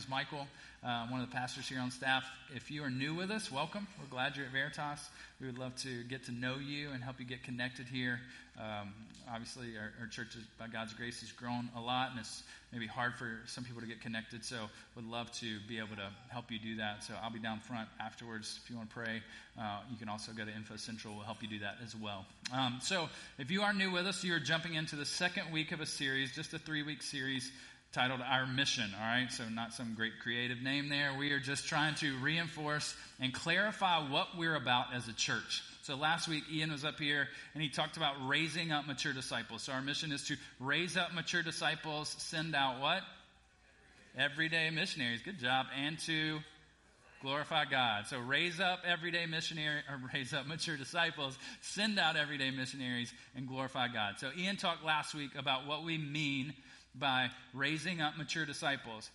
is Michael, uh, one of the pastors here on staff. If you are new with us, welcome. We're glad you're at Veritas. We would love to get to know you and help you get connected here. Um, obviously, our, our, church, is, by God's grace, has grown a lot, and it's maybe hard for some people to get connected. So, would love to be able to help you do that. So, I'll be down front afterwards if you want to pray. Uh, you can also go to Info Central; We'll help you do that as well. Um, so, if you are new with us, you're jumping into the second week of a series, just a three-week series titled Our Mission, all right? So, not some great creative name there. We are just trying to reinforce and clarify what we're about as a church. So last week, Ian was up here and he talked about raising up mature disciples. So our mission is to raise up mature disciples, send out what? Everyday missionaries. Good job. And to glorify God. So raise up everyday missionary, or raise up mature disciples, send out everyday missionaries, and glorify God. So Ian talked last week about what we mean by raising up mature disciples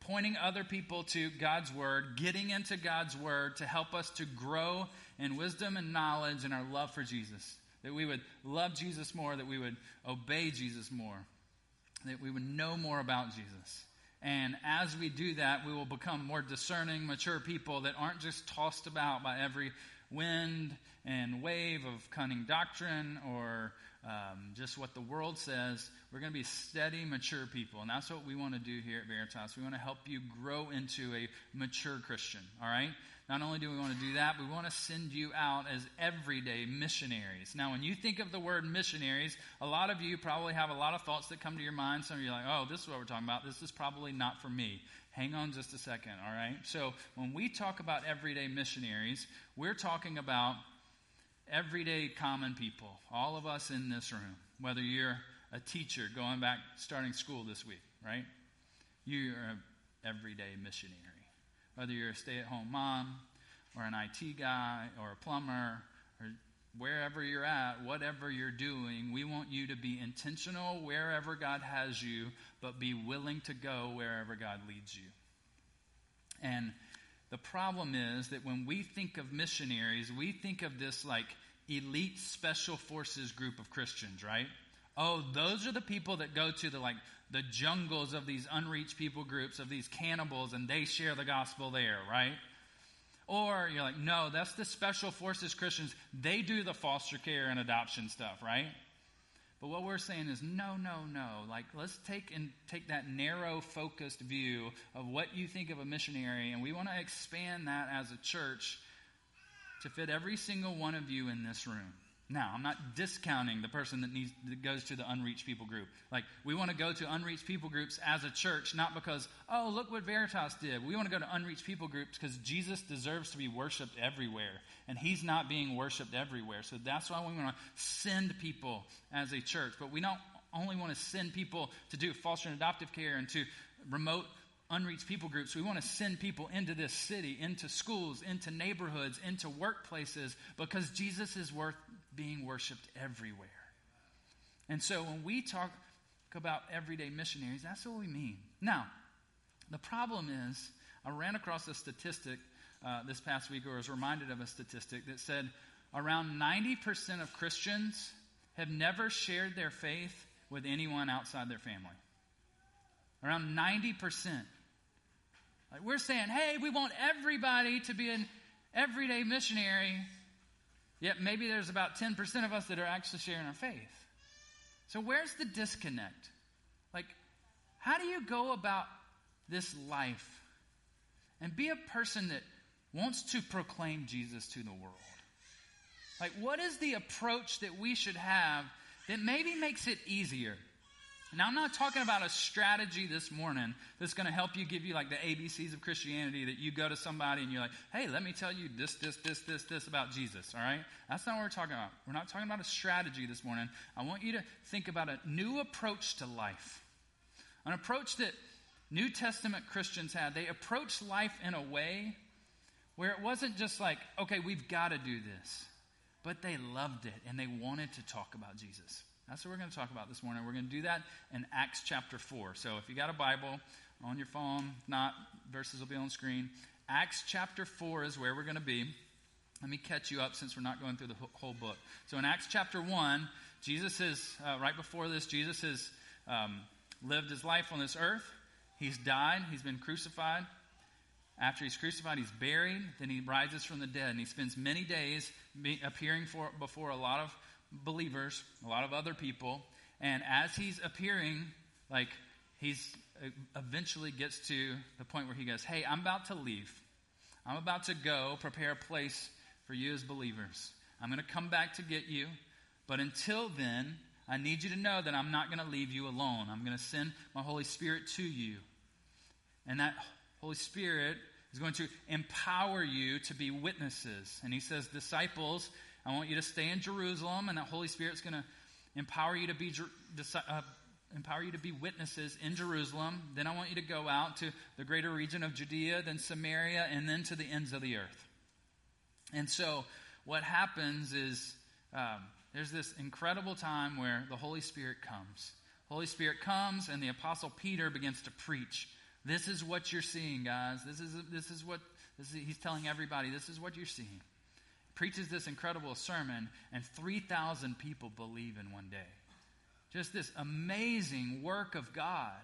pointing other people to God's Word, getting into God's Word to help us to grow in wisdom and knowledge and our love for Jesus. That we would love Jesus more, that we would obey Jesus more, that we would know more about Jesus. And as we do that, we will become more discerning, mature people that aren't just tossed about by every wind and wave of cunning doctrine or um, just what the world says. We're going to be steady, mature people. And that's what we want to do here at Veritas. We want to help you grow into a mature Christian, all right? Not only do we want to do that, we want to send you out as everyday missionaries. Now, when you think of the word missionaries, a lot of you probably have a lot of thoughts that come to your mind. Some of you are like, oh, this is what we're talking about. This is probably not for me. Hang on just a second, all right? So, when we talk about everyday missionaries, we're talking about everyday common people, all of us in this room, whether you're a teacher going back, starting school this week, right? You're an everyday missionary. Whether you're a stay at home mom, or an IT guy, or a plumber, or wherever you're at, whatever you're doing, we want you to be intentional wherever God has you, but be willing to go wherever God leads you. And the problem is that when we think of missionaries, we think of this like elite special forces group of Christians, right? Oh, those are the people that go to the like the jungles of these unreached people groups of these cannibals and they share the gospel there, right? Or you're like, no, that's the special forces Christians. They do the foster care and adoption stuff, right? But what we're saying is no, no, no. Like let's take and take that narrow focused view of what you think of a missionary and we want to expand that as a church to fit every single one of you in this room. Now, I'm not discounting the person that needs that goes to the unreached people group. Like we want to go to unreached people groups as a church, not because oh look what Veritas did. We want to go to unreached people groups because Jesus deserves to be worshipped everywhere, and He's not being worshipped everywhere. So that's why we want to send people as a church. But we don't only want to send people to do foster and adoptive care and to remote unreached people groups. We want to send people into this city, into schools, into neighborhoods, into workplaces, because Jesus is worth being worshiped everywhere. And so when we talk about everyday missionaries, that's what we mean. Now, the problem is, I ran across a statistic uh, this past week, or was reminded of a statistic that said around 90% of Christians have never shared their faith with anyone outside their family. Around 90%. Like we're saying, hey, we want everybody to be an everyday missionary, yet maybe there's about 10% of us that are actually sharing our faith. So where's the disconnect? Like, how do you go about this life and be a person that wants to proclaim Jesus to the world? Like, what is the approach that we should have that maybe makes it easier? Now, I'm not talking about a strategy this morning that's going to help you give you like the ABCs of Christianity that you go to somebody and you're like, hey, let me tell you this, this, this, this, this about Jesus, all right? That's not what we're talking about. We're not talking about a strategy this morning. I want you to think about a new approach to life, an approach that New Testament Christians had. They approached life in a way where it wasn't just like, okay, we've got to do this, but they loved it and they wanted to talk about Jesus. That's what we're going to talk about this morning. We're going to do that in Acts chapter 4. So if you got a Bible on your phone, not, verses will be on screen. Acts chapter 4 is where we're going to be. Let me catch you up since we're not going through the whole book. So in Acts chapter 1, Jesus is, uh, right before this, Jesus has um, lived his life on this earth. He's died, he's been crucified. After he's crucified, he's buried. Then he rises from the dead, and he spends many days appearing for, before a lot of believers, a lot of other people. And as he's appearing, like he's uh, eventually gets to the point where he goes, Hey, I'm about to leave. I'm about to go prepare a place for you as believers. I'm going to come back to get you. But until then, I need you to know that I'm not going to leave you alone. I'm going to send my Holy Spirit to you. And that Holy Spirit is going to empower you to be witnesses. And he says, Disciples, I want you to stay in Jerusalem, and that Holy Spirit's going to empower you to be uh, empower you to be witnesses in Jerusalem. Then I want you to go out to the greater region of Judea, then Samaria, and then to the ends of the earth. And so, what happens is um, there's this incredible time where the Holy Spirit comes. Holy Spirit comes, and the Apostle Peter begins to preach. This is what you're seeing, guys. This is this is what this is, he's telling everybody. This is what you're seeing. Preaches this incredible sermon, and three thousand people believe in one day. Just this amazing work of God.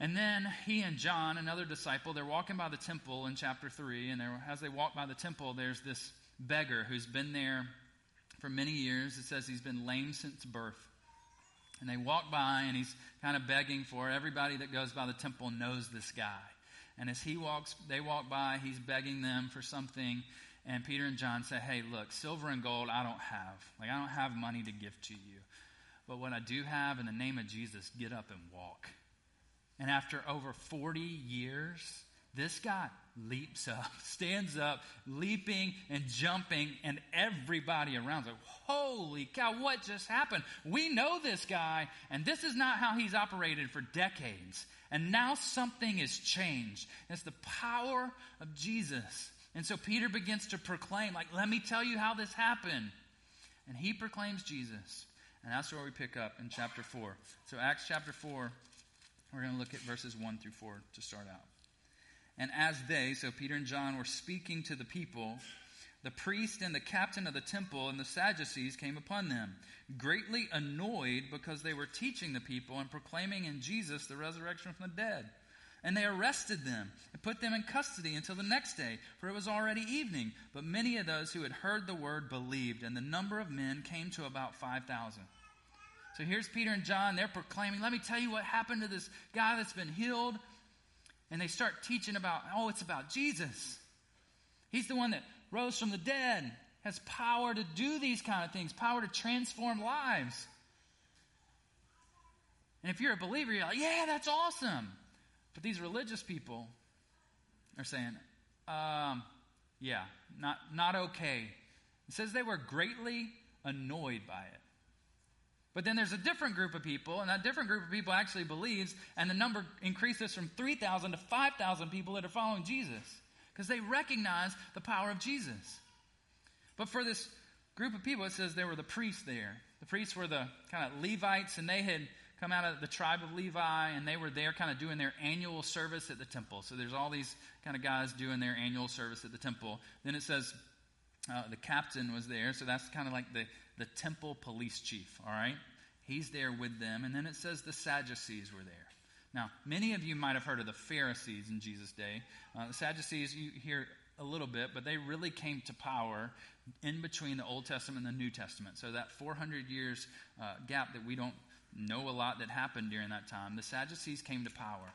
And then he and John, another disciple, they're walking by the temple in chapter 3. And as they walk by the temple, there's this beggar who's been there for many years. It says he's been lame since birth. And they walk by, and he's kind of begging for. Everybody that goes by the temple knows this guy. And as he walks, they walk by, he's begging them for something. And Peter and John say, Hey, look, silver and gold I don't have. Like, I don't have money to give to you. But what I do have, in the name of Jesus, get up and walk. And after over 40 years, this guy leaps up, stands up, leaping and jumping, and everybody around is like, Holy cow, what just happened? We know this guy, and this is not how he's operated for decades. And now something has changed. It's the power of Jesus. And so Peter begins to proclaim, like, let me tell you how this happened. And he proclaims Jesus. And that's where we pick up in chapter 4. So, Acts chapter 4, we're going to look at verses 1 through 4 to start out. And as they, so Peter and John, were speaking to the people, the priest and the captain of the temple and the Sadducees came upon them, greatly annoyed because they were teaching the people and proclaiming in Jesus the resurrection from the dead. And they arrested them and put them in custody until the next day, for it was already evening. But many of those who had heard the word believed, and the number of men came to about 5,000. So here's Peter and John. They're proclaiming, Let me tell you what happened to this guy that's been healed. And they start teaching about, oh, it's about Jesus. He's the one that rose from the dead, has power to do these kind of things, power to transform lives. And if you're a believer, you're like, yeah, that's awesome. But these religious people are saying, um, yeah, not, not okay. It says they were greatly annoyed by it. But then there's a different group of people, and that different group of people actually believes, and the number increases from 3,000 to 5,000 people that are following Jesus because they recognize the power of Jesus. But for this group of people, it says there were the priests there. The priests were the kind of Levites, and they had come out of the tribe of Levi, and they were there kind of doing their annual service at the temple. So there's all these kind of guys doing their annual service at the temple. Then it says uh, the captain was there, so that's kind of like the, the temple police chief, all right? He's there with them. And then it says the Sadducees were there. Now, many of you might have heard of the Pharisees in Jesus' day. Uh, the Sadducees, you hear a little bit, but they really came to power in between the Old Testament and the New Testament. So that 400 years uh, gap that we don't know a lot that happened during that time. The Sadducees came to power,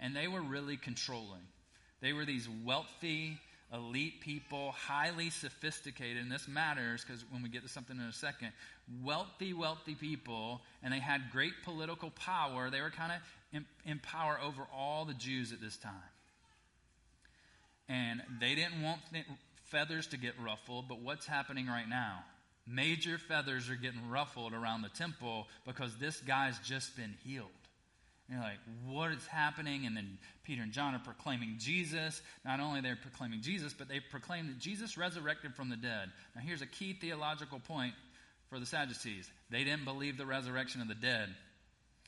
and they were really controlling. They were these wealthy, elite people, highly sophisticated, and this matters because when we get to something in a second, wealthy, wealthy people, and they had great political power. They were kind of in, in power over all the Jews at this time. And they didn't want th- feathers to get ruffled, but what's happening right now? Major feathers are getting ruffled around the temple because this guy's just been healed. And you're like, what is happening? And then Peter and John are proclaiming Jesus. Not only they're proclaiming Jesus, but they proclaim that Jesus resurrected from the dead. Now, here's a key theological point for the Sadducees they didn't believe the resurrection of the dead,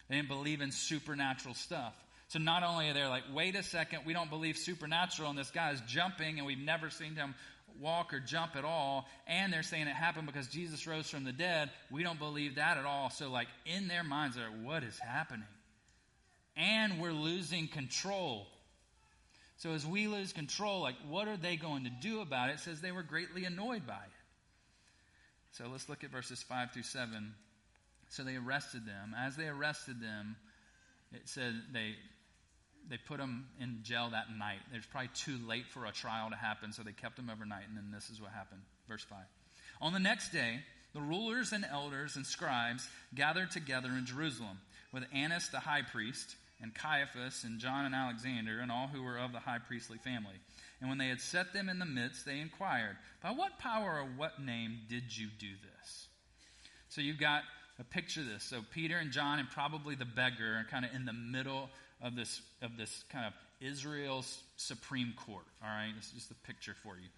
they didn't believe in supernatural stuff. So not only are they like, wait a second, we don't believe supernatural, and this guy is jumping, and we've never seen him walk or jump at all, and they're saying it happened because Jesus rose from the dead. We don't believe that at all. So, like, in their minds, they're, what is happening? and we're losing control. So as we lose control, like what are they going to do about it? It says they were greatly annoyed by it. So let's look at verses 5 through 7. So they arrested them. As they arrested them, it said they they put them in jail that night. It was probably too late for a trial to happen, so they kept them overnight, and then this is what happened. Verse 5. On the next day, the rulers and elders and scribes gathered together in Jerusalem with Annas the high priest and Caiaphas and John and Alexander and all who were of the high priestly family. And when they had set them in the midst, they inquired, By what power or what name did you do this? So you've got a picture of this. So Peter and John and probably the beggar are kind of in the middle of this of this kind of Israel's Supreme Court. All right, this is just a picture for you.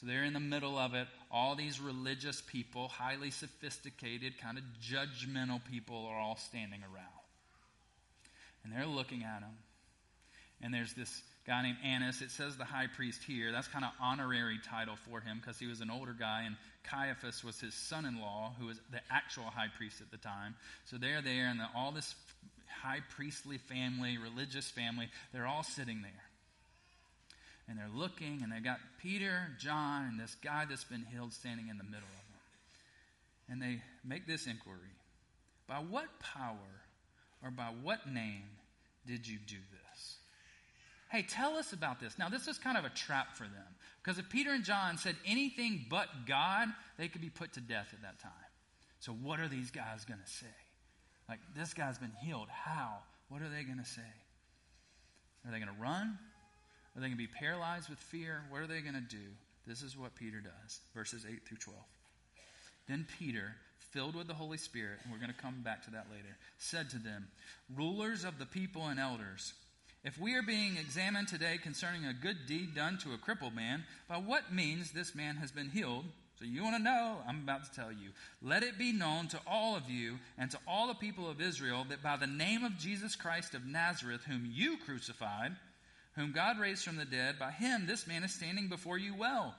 So they're in the middle of it. All these religious people, highly sophisticated, kind of judgmental people, are all standing around. And they're looking at him. And there's this guy named Annas. It says the high priest here. That's kind of honorary title for him because he was an older guy, and Caiaphas was his son-in-law, who was the actual high priest at the time. So they're there, and the, all this high priestly family, religious family, they're all sitting there. And they're looking, and they got Peter, John, and this guy that's been healed standing in the middle of them. And they make this inquiry By what power or by what name did you do this? Hey, tell us about this. Now, this is kind of a trap for them. Because if Peter and John said anything but God, they could be put to death at that time. So, what are these guys going to say? Like, this guy's been healed. How? What are they going to say? Are they going to run? Are they going to be paralyzed with fear? What are they going to do? This is what Peter does. Verses 8 through 12. Then Peter, filled with the Holy Spirit, and we're going to come back to that later, said to them, Rulers of the people and elders, if we are being examined today concerning a good deed done to a crippled man, by what means this man has been healed, so you want to know? I'm about to tell you. Let it be known to all of you and to all the people of Israel that by the name of Jesus Christ of Nazareth, whom you crucified, whom God raised from the dead, by him this man is standing before you well.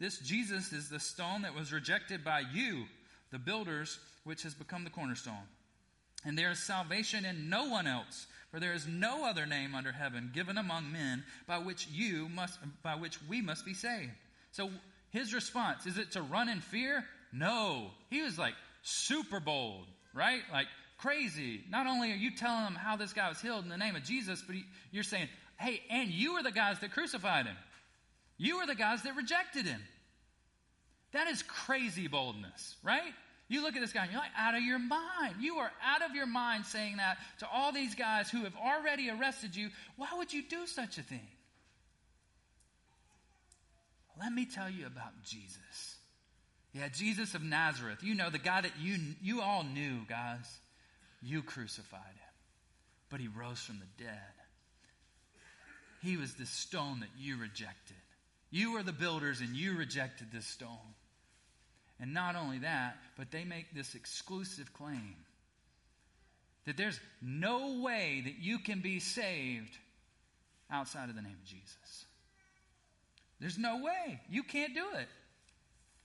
This Jesus is the stone that was rejected by you the builders, which has become the cornerstone. And there is salvation in no one else, for there is no other name under heaven given among men by which you must by which we must be saved. So his response is it to run in fear? No. He was like super bold, right? Like crazy. Not only are you telling them how this guy was healed in the name of Jesus, but he, you're saying, "Hey, and you were the guys that crucified him. You were the guys that rejected him." That is crazy boldness, right? You look at this guy and you're like, out of your mind. You are out of your mind saying that to all these guys who have already arrested you. Why would you do such a thing? Let me tell you about Jesus. Yeah, Jesus of Nazareth. You know, the guy that you, you all knew, guys. You crucified him, but he rose from the dead. He was the stone that you rejected. You were the builders and you rejected this stone. And not only that, but they make this exclusive claim that there's no way that you can be saved outside of the name of Jesus. There's no way. You can't do it.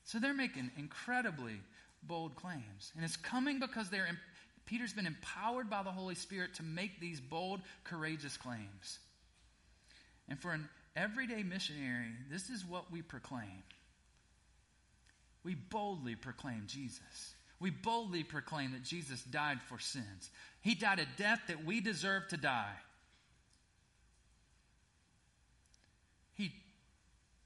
So they're making incredibly bold claims. And it's coming because they're Peter's been empowered by the Holy Spirit to make these bold, courageous claims. And for an everyday missionary, this is what we proclaim we boldly proclaim Jesus. We boldly proclaim that Jesus died for sins. He died a death that we deserve to die. He,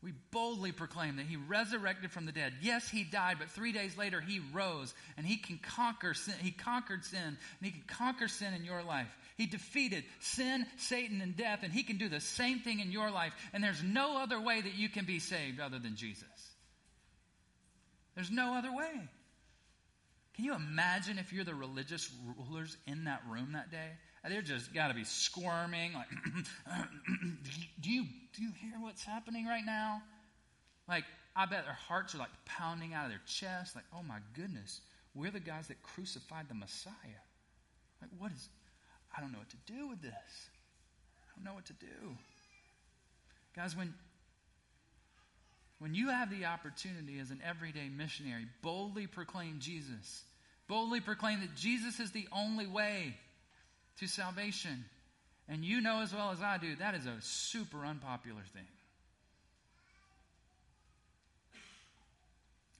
we boldly proclaim that he resurrected from the dead. Yes, he died, but three days later he rose and he can conquer sin. He conquered sin and he can conquer sin in your life. He defeated sin, Satan, and death, and he can do the same thing in your life. And there's no other way that you can be saved other than Jesus. There's no other way. Can you imagine if you're the religious rulers in that room that day? They're just got to be squirming. Like, do you do you hear what's happening right now? Like, I bet their hearts are like pounding out of their chest. Like, oh my goodness, we're the guys that crucified the Messiah. Like, what is? I don't know what to do with this. I don't know what to do. Guys, when when you have the opportunity as an everyday missionary, boldly proclaim Jesus. Boldly proclaim that Jesus is the only way to salvation. And you know as well as I do, that is a super unpopular thing.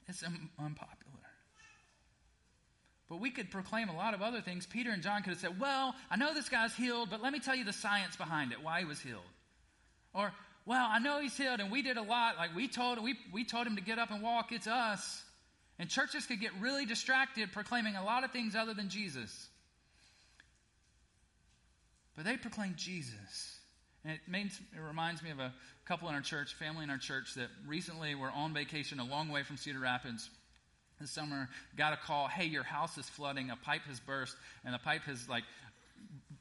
It's un- unpopular. But we could proclaim a lot of other things. Peter and John could have said, Well, I know this guy's healed, but let me tell you the science behind it, why he was healed. Or, Well, I know he's healed, and we did a lot. Like we told, we, we told him to get up and walk, it's us. And churches could get really distracted proclaiming a lot of things other than Jesus. But they proclaim Jesus. And it, means, it reminds me of a couple in our church, family in our church, that recently were on vacation a long way from Cedar Rapids this summer. Got a call, hey, your house is flooding, a pipe has burst, and the pipe has like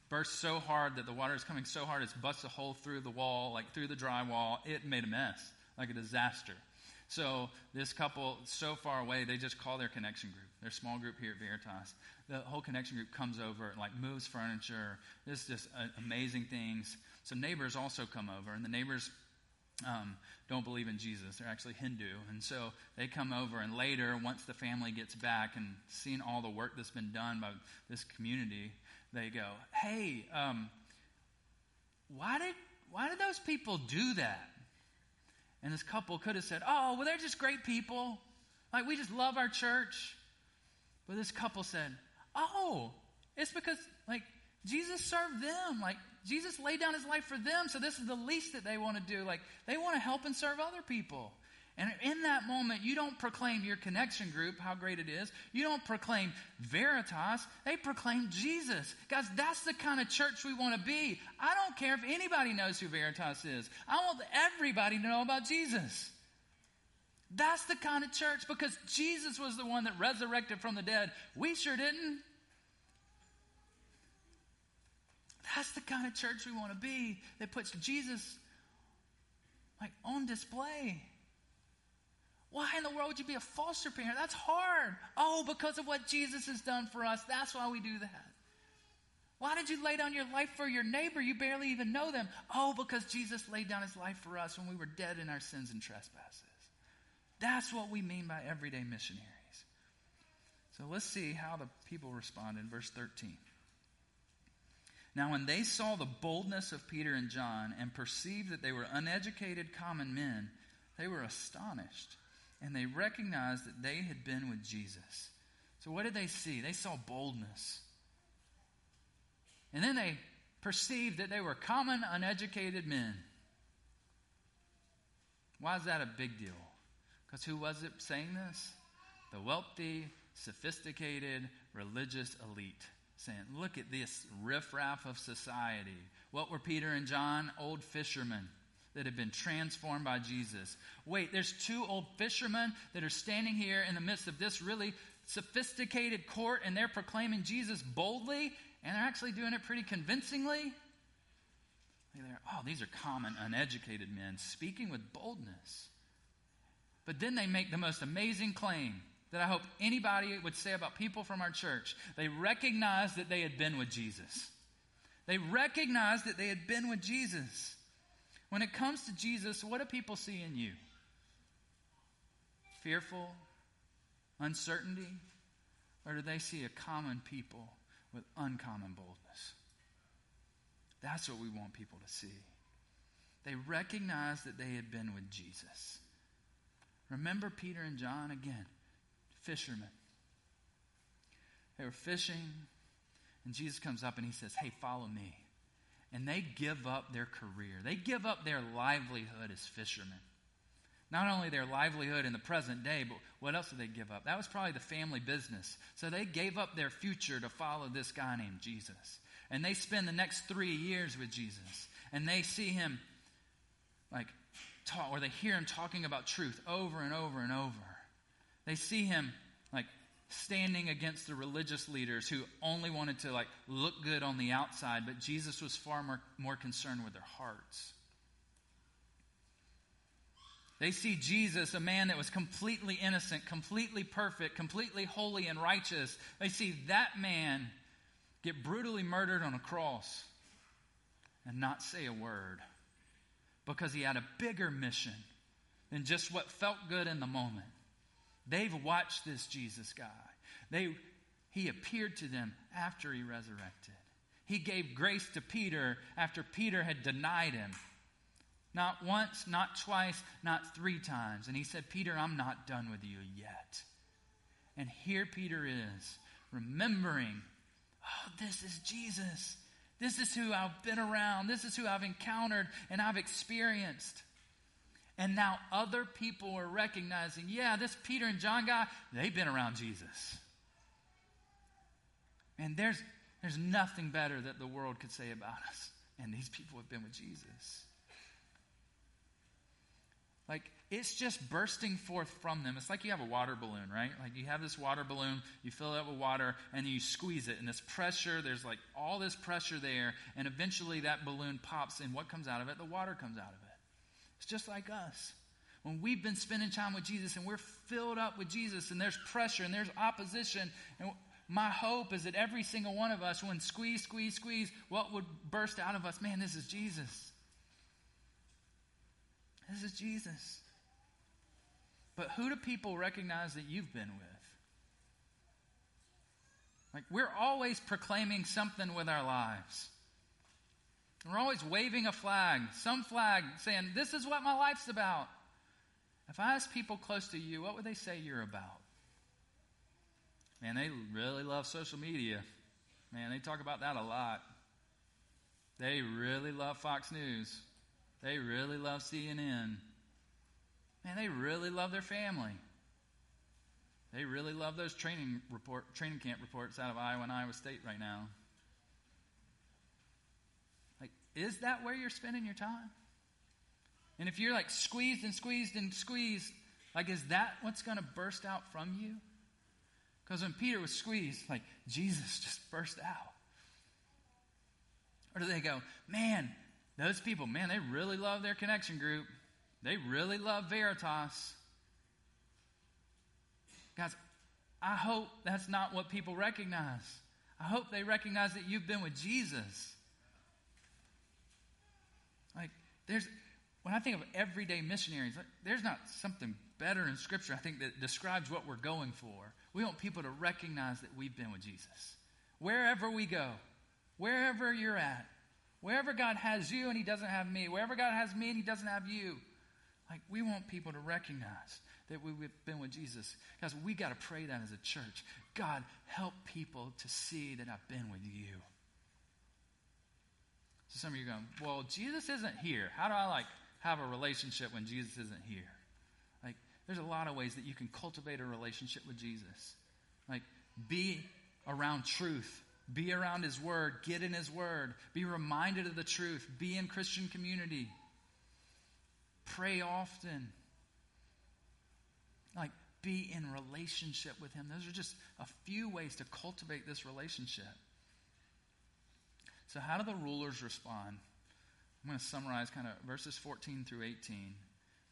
burst so hard that the water is coming so hard it's busted a hole through the wall, like through the drywall. It made a mess, like a disaster. So this couple, so far away, they just call their connection group, their small group here at Veritas. The whole connection group comes over and like moves furniture. This just uh, amazing things. So neighbors also come over, and the neighbors um, don't believe in Jesus. They're actually Hindu. And so they come over, and later, once the family gets back and seeing all the work that's been done by this community, they go, Hey, um, why, did, why did those people do that? And this couple could have said, Oh, well, they're just great people. Like, we just love our church. But this couple said, Oh, it's because, like, Jesus served them. Like, Jesus laid down his life for them, so this is the least that they want to do. Like, they want to help and serve other people. And in that moment, you don't proclaim your connection group, how great it is. You don't proclaim Veritas. They proclaim Jesus. Guys, that's the kind of church we want to be. I don't care if anybody knows who Veritas is. I want everybody to know about Jesus. That's the kind of church because Jesus was the one that resurrected from the dead. We sure didn't. That's the kind of church we want to be that puts Jesus like on display. Why in the world would you be a foster parent? That's hard. Oh, because of what Jesus has done for us. That's why we do that. Why did you lay down your life for your neighbor? You barely even know them. Oh, because Jesus laid down his life for us when we were dead in our sins and trespasses. That's what we mean by everyday missionaries. So let's see how the people respond in verse 13. Now, when they saw the boldness of Peter and John and perceived that they were uneducated common men, they were astonished and they recognized that they had been with Jesus. So, what did they see? They saw boldness. And then they perceived that they were common, uneducated men. Why is that a big deal? Because who was it saying this? The wealthy, sophisticated, religious elite saying, Look at this riffraff of society. What were Peter and John? Old fishermen that have been transformed by Jesus. Wait, there's two old fishermen that are standing here in the midst of this really sophisticated court and they're proclaiming Jesus boldly and they're actually doing it pretty convincingly. Oh, these are common, uneducated men speaking with boldness. But then they make the most amazing claim that I hope anybody would say about people from our church. They recognized that they had been with Jesus. They recognized that they had been with Jesus. When it comes to Jesus, what do people see in you? Fearful? Uncertainty? Or do they see a common people with uncommon boldness? That's what we want people to see. They recognized that they had been with Jesus. Remember Peter and John again fishermen. They were fishing, and Jesus comes up and he says, Hey, follow me. And they give up their career, they give up their livelihood as fishermen. Not only their livelihood in the present day, but what else did they give up? That was probably the family business. So they gave up their future to follow this guy named Jesus. And they spend the next three years with Jesus. And they see him like talk, or they hear him talking about truth over and over and over. They see him standing against the religious leaders who only wanted to like look good on the outside, but Jesus was far more, more concerned with their hearts. They see Jesus, a man that was completely innocent, completely perfect, completely holy and righteous. They see that man get brutally murdered on a cross and not say a word because he had a bigger mission than just what felt good in the moment. They've watched this Jesus guy. They, he appeared to them after he resurrected. He gave grace to Peter after Peter had denied him. Not once, not twice, not three times. And he said, Peter, I'm not done with you yet. And here Peter is, remembering, oh, this is Jesus. This is who I've been around. This is who I've encountered and I've experienced. And now other people are recognizing, yeah, this Peter and John guy, they've been around Jesus. And there's, there's nothing better that the world could say about us. And these people have been with Jesus. Like, it's just bursting forth from them. It's like you have a water balloon, right? Like, you have this water balloon, you fill it up with water, and you squeeze it. And this pressure, there's like all this pressure there, and eventually that balloon pops, and what comes out of it? The water comes out of it. It's just like us. When we've been spending time with Jesus and we're filled up with Jesus, and there's pressure and there's opposition, and my hope is that every single one of us, when squeeze, squeeze, squeeze, what would burst out of us? Man, this is Jesus. This is Jesus. But who do people recognize that you've been with? Like, we're always proclaiming something with our lives. We're always waving a flag, some flag, saying, This is what my life's about. If I ask people close to you, what would they say you're about? Man, they really love social media. Man, they talk about that a lot. They really love Fox News. They really love CNN. Man, they really love their family. They really love those training report training camp reports out of Iowa and Iowa State right now. Is that where you're spending your time? And if you're like squeezed and squeezed and squeezed, like, is that what's going to burst out from you? Because when Peter was squeezed, like, Jesus just burst out. Or do they go, man, those people, man, they really love their connection group. They really love Veritas. Guys, I hope that's not what people recognize. I hope they recognize that you've been with Jesus. There's, when I think of everyday missionaries, there's not something better in Scripture, I think, that describes what we're going for. We want people to recognize that we've been with Jesus. Wherever we go, wherever you're at, Wherever God has you and He doesn't have me, wherever God has me and He doesn't have you, like we want people to recognize that we've been with Jesus. Guys, we got to pray that as a church. God, help people to see that I've been with you. So some of you are going, well, Jesus isn't here. How do I like have a relationship when Jesus isn't here? Like, there's a lot of ways that you can cultivate a relationship with Jesus. Like, be around truth. Be around His Word. Get in His Word. Be reminded of the truth. Be in Christian community. Pray often. Like, be in relationship with Him. Those are just a few ways to cultivate this relationship. So, how do the rulers respond? I'm going to summarize kind of verses 14 through 18.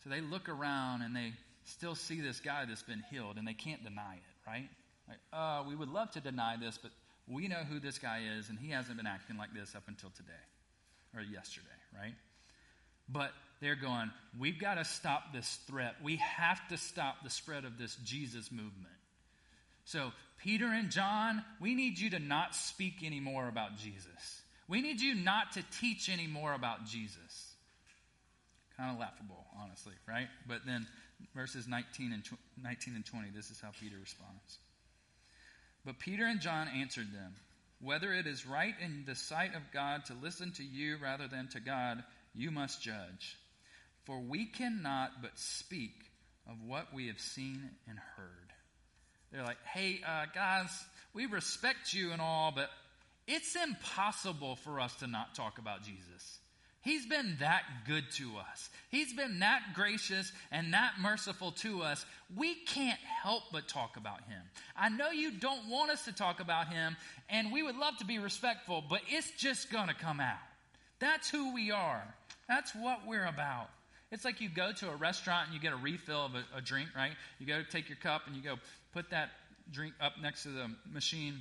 So, they look around and they still see this guy that's been healed, and they can't deny it, right? Like, uh, we would love to deny this, but we know who this guy is, and he hasn't been acting like this up until today or yesterday, right? But they're going, we've got to stop this threat. We have to stop the spread of this Jesus movement. So, Peter and John, we need you to not speak anymore about Jesus. We need you not to teach anymore about Jesus. Kind of laughable, honestly, right? But then verses 19 and, tw- 19 and 20, this is how Peter responds. But Peter and John answered them, Whether it is right in the sight of God to listen to you rather than to God, you must judge. For we cannot but speak of what we have seen and heard. They're like, hey, uh, guys, we respect you and all, but it's impossible for us to not talk about Jesus. He's been that good to us. He's been that gracious and that merciful to us. We can't help but talk about him. I know you don't want us to talk about him, and we would love to be respectful, but it's just going to come out. That's who we are. That's what we're about. It's like you go to a restaurant and you get a refill of a, a drink, right? You go take your cup and you go put that drink up next to the machine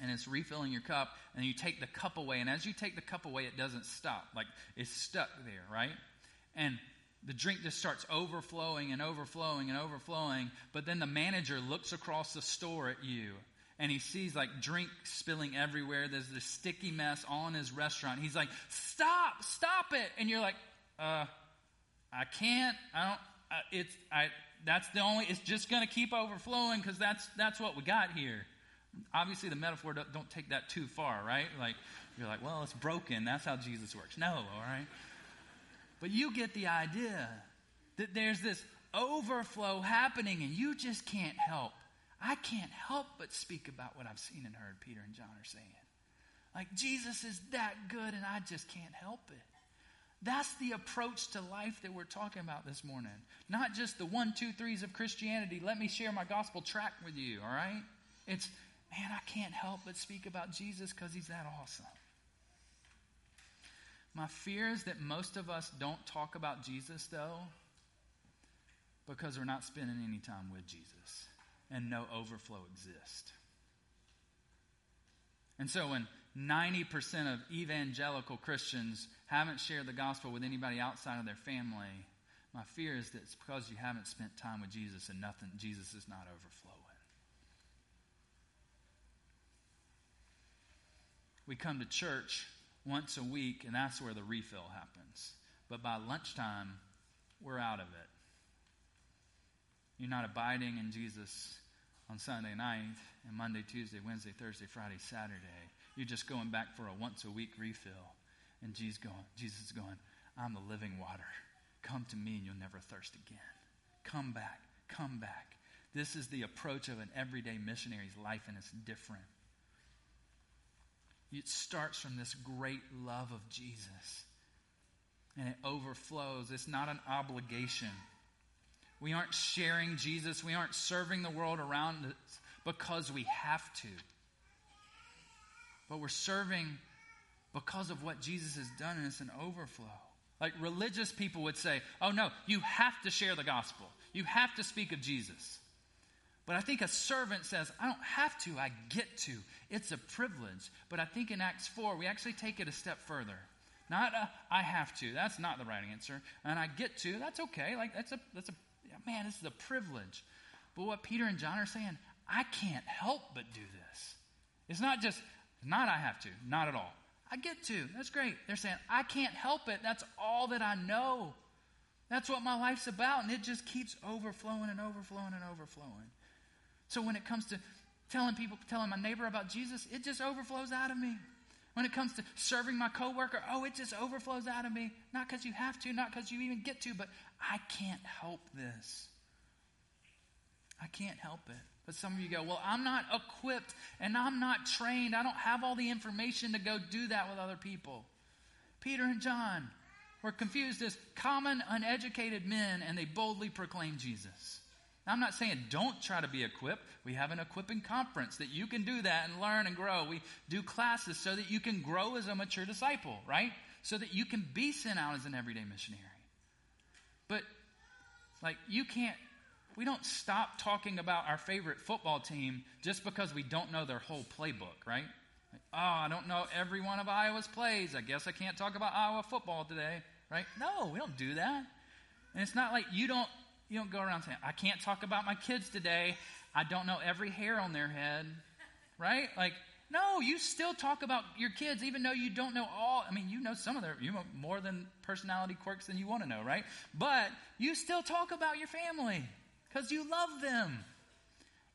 and it's refilling your cup, and you take the cup away, and as you take the cup away, it doesn't stop. Like it's stuck there, right? And the drink just starts overflowing and overflowing and overflowing, but then the manager looks across the store at you and he sees like drink spilling everywhere. There's this sticky mess in his restaurant. He's like, "Stop! Stop it!" And you're like, "Uh, I can't. I don't. Uh, it's I. That's the only. It's just going to keep overflowing because that's that's what we got here. Obviously, the metaphor don't, take that too far, right? Like you're like, well, it's broken. That's how Jesus works. No, all right. But you get the idea that there's this overflow happening, and you just can't help I can't help but speak about what I've seen and heard Peter and John are saying. Like, Jesus is that good, and I just can't help it. That's the approach to life that we're talking about this morning. Not just the one, two, threes of Christianity. Let me share my gospel track with you, all right? It's, man, I can't help but speak about Jesus because he's that awesome. My fear is that most of us don't talk about Jesus, though, because we're not spending any time with Jesus and no overflow exists. And so when 90% of evangelical Christians haven't shared the gospel with anybody outside of their family, my fear is that it's because you haven't spent time with Jesus and nothing Jesus is not overflowing. We come to church once a week and that's where the refill happens. But by lunchtime, we're out of it. You're not abiding in Jesus on Sunday night and Monday, Tuesday, Wednesday, Thursday, Friday, Saturday. You're just going back for a once a week refill. And Jesus, going, Jesus is going, I'm the living water. Come to me and you'll never thirst again. Come back. Come back. This is the approach of an everyday missionary's life, and it's different. It starts from this great love of Jesus, and it overflows. It's not an obligation. We aren't sharing Jesus. We aren't serving the world around us because we have to. But we're serving because of what Jesus has done, and it's an overflow. Like religious people would say, oh no, you have to share the gospel. You have to speak of Jesus. But I think a servant says, I don't have to, I get to. It's a privilege. But I think in Acts 4, we actually take it a step further. Not a, I have to. That's not the right answer. And I get to. That's okay. Like that's a that's a man, this is a privilege. But what Peter and John are saying, I can't help but do this. It's not just, not I have to, not at all. I get to. That's great. They're saying, I can't help it. That's all that I know. That's what my life's about. And it just keeps overflowing and overflowing and overflowing. So when it comes to telling people, telling my neighbor about Jesus, it just overflows out of me. When it comes to serving my coworker, oh, it just overflows out of me. Not because you have to, not because you even get to, but I can't help this. I can't help it. But some of you go, well, I'm not equipped and I'm not trained. I don't have all the information to go do that with other people. Peter and John were confused as common, uneducated men, and they boldly proclaimed Jesus. Now, I'm not saying don't try to be equipped. We have an equipping conference that you can do that and learn and grow. We do classes so that you can grow as a mature disciple, right? So that you can be sent out as an everyday missionary. But, like, you can't, we don't stop talking about our favorite football team just because we don't know their whole playbook, right? Like, oh, I don't know every one of Iowa's plays. I guess I can't talk about Iowa football today, right? No, we don't do that. And it's not like you don't you don't go around saying, I can't talk about my kids today. I don't know every hair on their head. Right? Like, no, you still talk about your kids, even though you don't know all. I mean, you know some of their, you know more than personality quirks than you want to know, right? But you still talk about your family because you love them.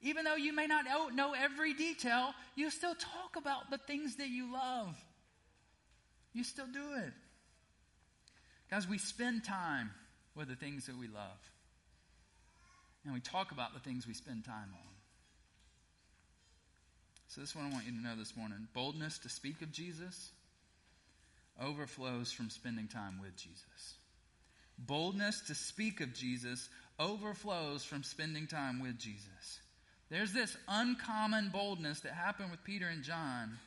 Even though you may not know every detail, you still talk about the things that you love. You still do it. Guys, we spend time with the things that we love and we talk about the things we spend time on. So, this is what I want you to know this morning boldness to speak of Jesus overflows from spending time with Jesus. Boldness to speak of Jesus overflows from spending time with Jesus. There's this uncommon boldness that happened with Peter and John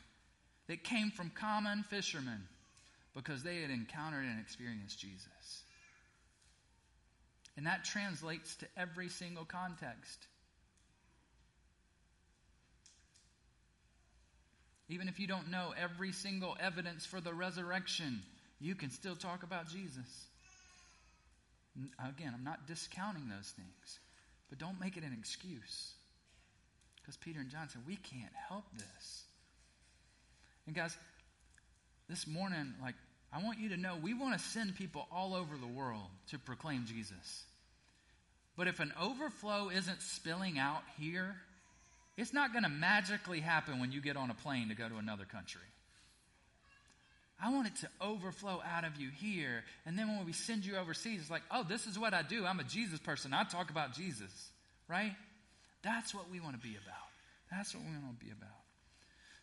that came from common fishermen because they had encountered and experienced Jesus. And that translates to every single context. Even if you don't know every single evidence for the resurrection, you can still talk about Jesus. Again, I'm not discounting those things, but don't make it an excuse. Because Peter and John said, We can't help this. And guys, this morning, like, I want you to know we want to send people all over the world to proclaim Jesus. But if an overflow isn't spilling out here, it's not going to magically happen when you get on a plane to go to another country. I want it to overflow out of you here. And then when we send you overseas, it's like, oh, this is what I do. I'm a Jesus person. I talk about Jesus, right? That's what we want to be about. That's what we want to be about.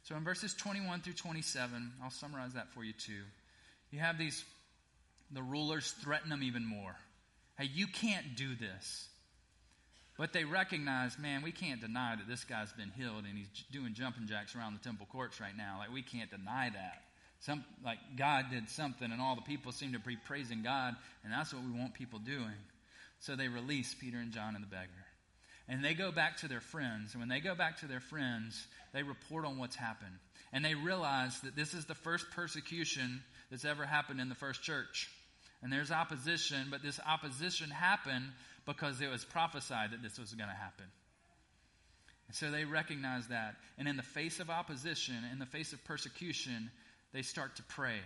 So in verses 21 through 27, I'll summarize that for you too. You have these, the rulers threaten them even more. Hey, you can't do this. But they recognize, man, we can't deny that this guy's been healed and he's doing jumping jacks around the temple courts right now. Like, we can't deny that. Some, like, God did something and all the people seem to be praising God, and that's what we want people doing. So they release Peter and John and the beggar. And they go back to their friends. And when they go back to their friends, they report on what's happened. And they realize that this is the first persecution that's ever happened in the first church. And there's opposition, but this opposition happened because it was prophesied that this was going to happen. And so they recognize that. And in the face of opposition, in the face of persecution, they start to pray.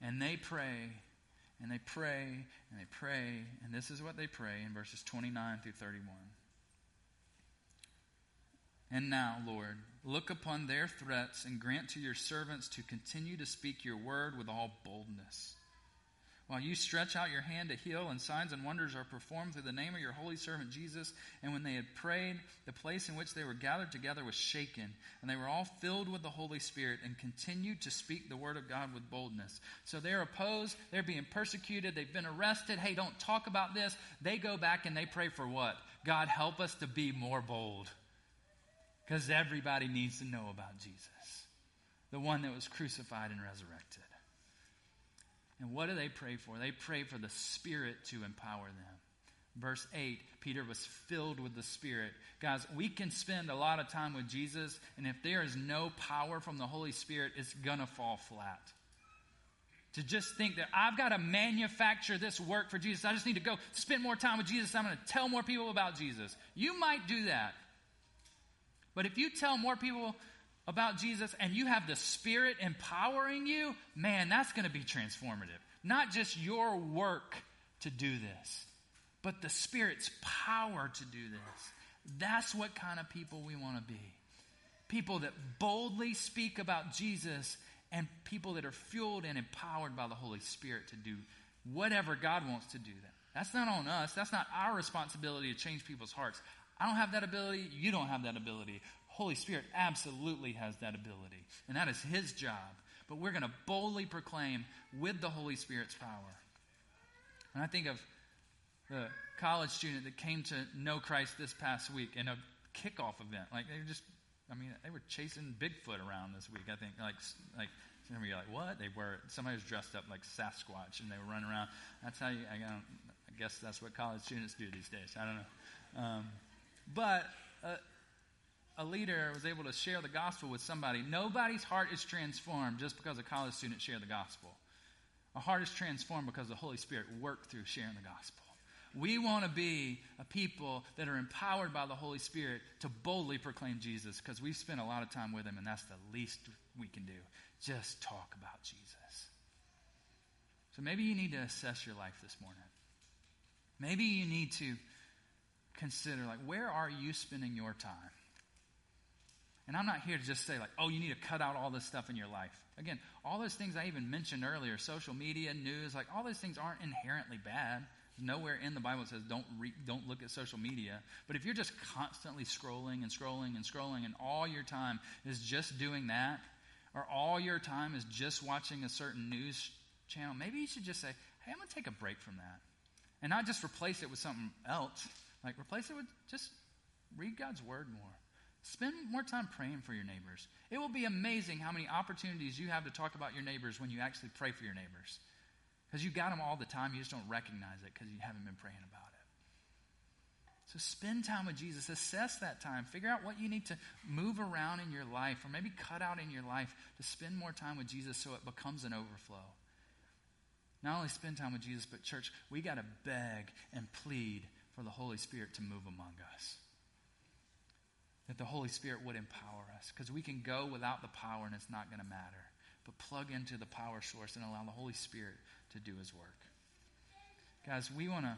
And they pray and they pray and they pray, and this is what they pray in verses 29 through 31. And now, Lord, look upon their threats and grant to your servants to continue to speak your word with all boldness while you stretch out your hand to heal, and signs and wonders are performed through the name of your holy servant Jesus. And when they had prayed, the place in which they were gathered together was shaken, and they were all filled with the Holy Spirit and continued to speak the word of God with boldness. So they're opposed, they're being persecuted, they've been arrested. Hey, don't talk about this. They go back and they pray for what? God, help us to be more bold. Because everybody needs to know about Jesus, the one that was crucified and resurrected. And what do they pray for? They pray for the Spirit to empower them. Verse 8, Peter was filled with the Spirit. Guys, we can spend a lot of time with Jesus, and if there is no power from the Holy Spirit, it's going to fall flat. To just think that I've got to manufacture this work for Jesus. I just need to go spend more time with Jesus. I'm going to tell more people about Jesus. You might do that. But if you tell more people about Jesus and you have the Spirit empowering you, man, that's going to be transformative. Not just your work to do this, but the Spirit's power to do this. That's what kind of people we want to be. People that boldly speak about Jesus and people that are fueled and empowered by the Holy Spirit to do whatever God wants to do. That. That's not on us. That's not our responsibility to change people's hearts. I don't have that ability. You don't have that ability. Holy Spirit absolutely has that ability, and that is His job. But we're going to boldly proclaim with the Holy Spirit's power. And I think of the college student that came to know Christ this past week in a kickoff event. Like they were just, I mean, they were chasing Bigfoot around this week. I think, like, like some like, what? They were. Somebody was dressed up like Sasquatch, and they were running around. That's how you. I, I guess that's what college students do these days. I don't know. Um, but uh, a leader was able to share the gospel with somebody, nobody's heart is transformed just because a college student shared the gospel. A heart is transformed because the Holy Spirit worked through sharing the gospel. We want to be a people that are empowered by the Holy Spirit to boldly proclaim Jesus because we've spent a lot of time with Him, and that's the least we can do. Just talk about Jesus. So maybe you need to assess your life this morning. Maybe you need to consider, like, where are you spending your time? And I'm not here to just say, like, oh, you need to cut out all this stuff in your life. Again, all those things I even mentioned earlier social media, news, like, all those things aren't inherently bad. Nowhere in the Bible says don't, re- don't look at social media. But if you're just constantly scrolling and scrolling and scrolling, and all your time is just doing that, or all your time is just watching a certain news channel, maybe you should just say, hey, I'm going to take a break from that. And not just replace it with something else. Like, replace it with just read God's word more. Spend more time praying for your neighbors. It will be amazing how many opportunities you have to talk about your neighbors when you actually pray for your neighbors. Because you got them all the time, you just don't recognize it because you haven't been praying about it. So spend time with Jesus. Assess that time. Figure out what you need to move around in your life or maybe cut out in your life to spend more time with Jesus so it becomes an overflow. Not only spend time with Jesus, but church, we got to beg and plead for the Holy Spirit to move among us. that the Holy Spirit would empower us because we can go without the power and it's not going to matter. But plug into the power source and allow the Holy Spirit to do his work. Guys, we want to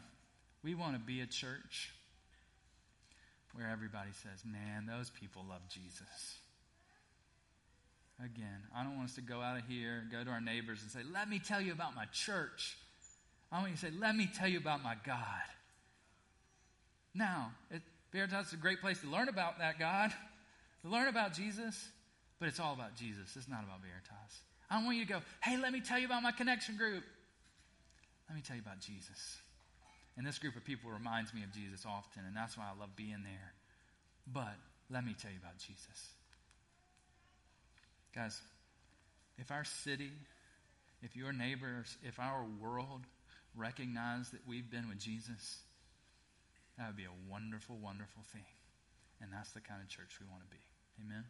we want to be a church where everybody says, "Man, those people love Jesus." Again, I don't want us to go out of here, go to our neighbors and say, "Let me tell you about my church." I want you to say, "Let me tell you about my God." Now, it, Veritas is a great place to learn about that God, to learn about Jesus, but it's all about Jesus. It's not about Veritas. I don't want you to go, hey, let me tell you about my connection group. Let me tell you about Jesus. And this group of people reminds me of Jesus often, and that's why I love being there. But let me tell you about Jesus. Guys, if our city, if your neighbors, if our world recognize that we've been with Jesus, that would be a wonderful, wonderful thing. And that's the kind of church we want to be. Amen.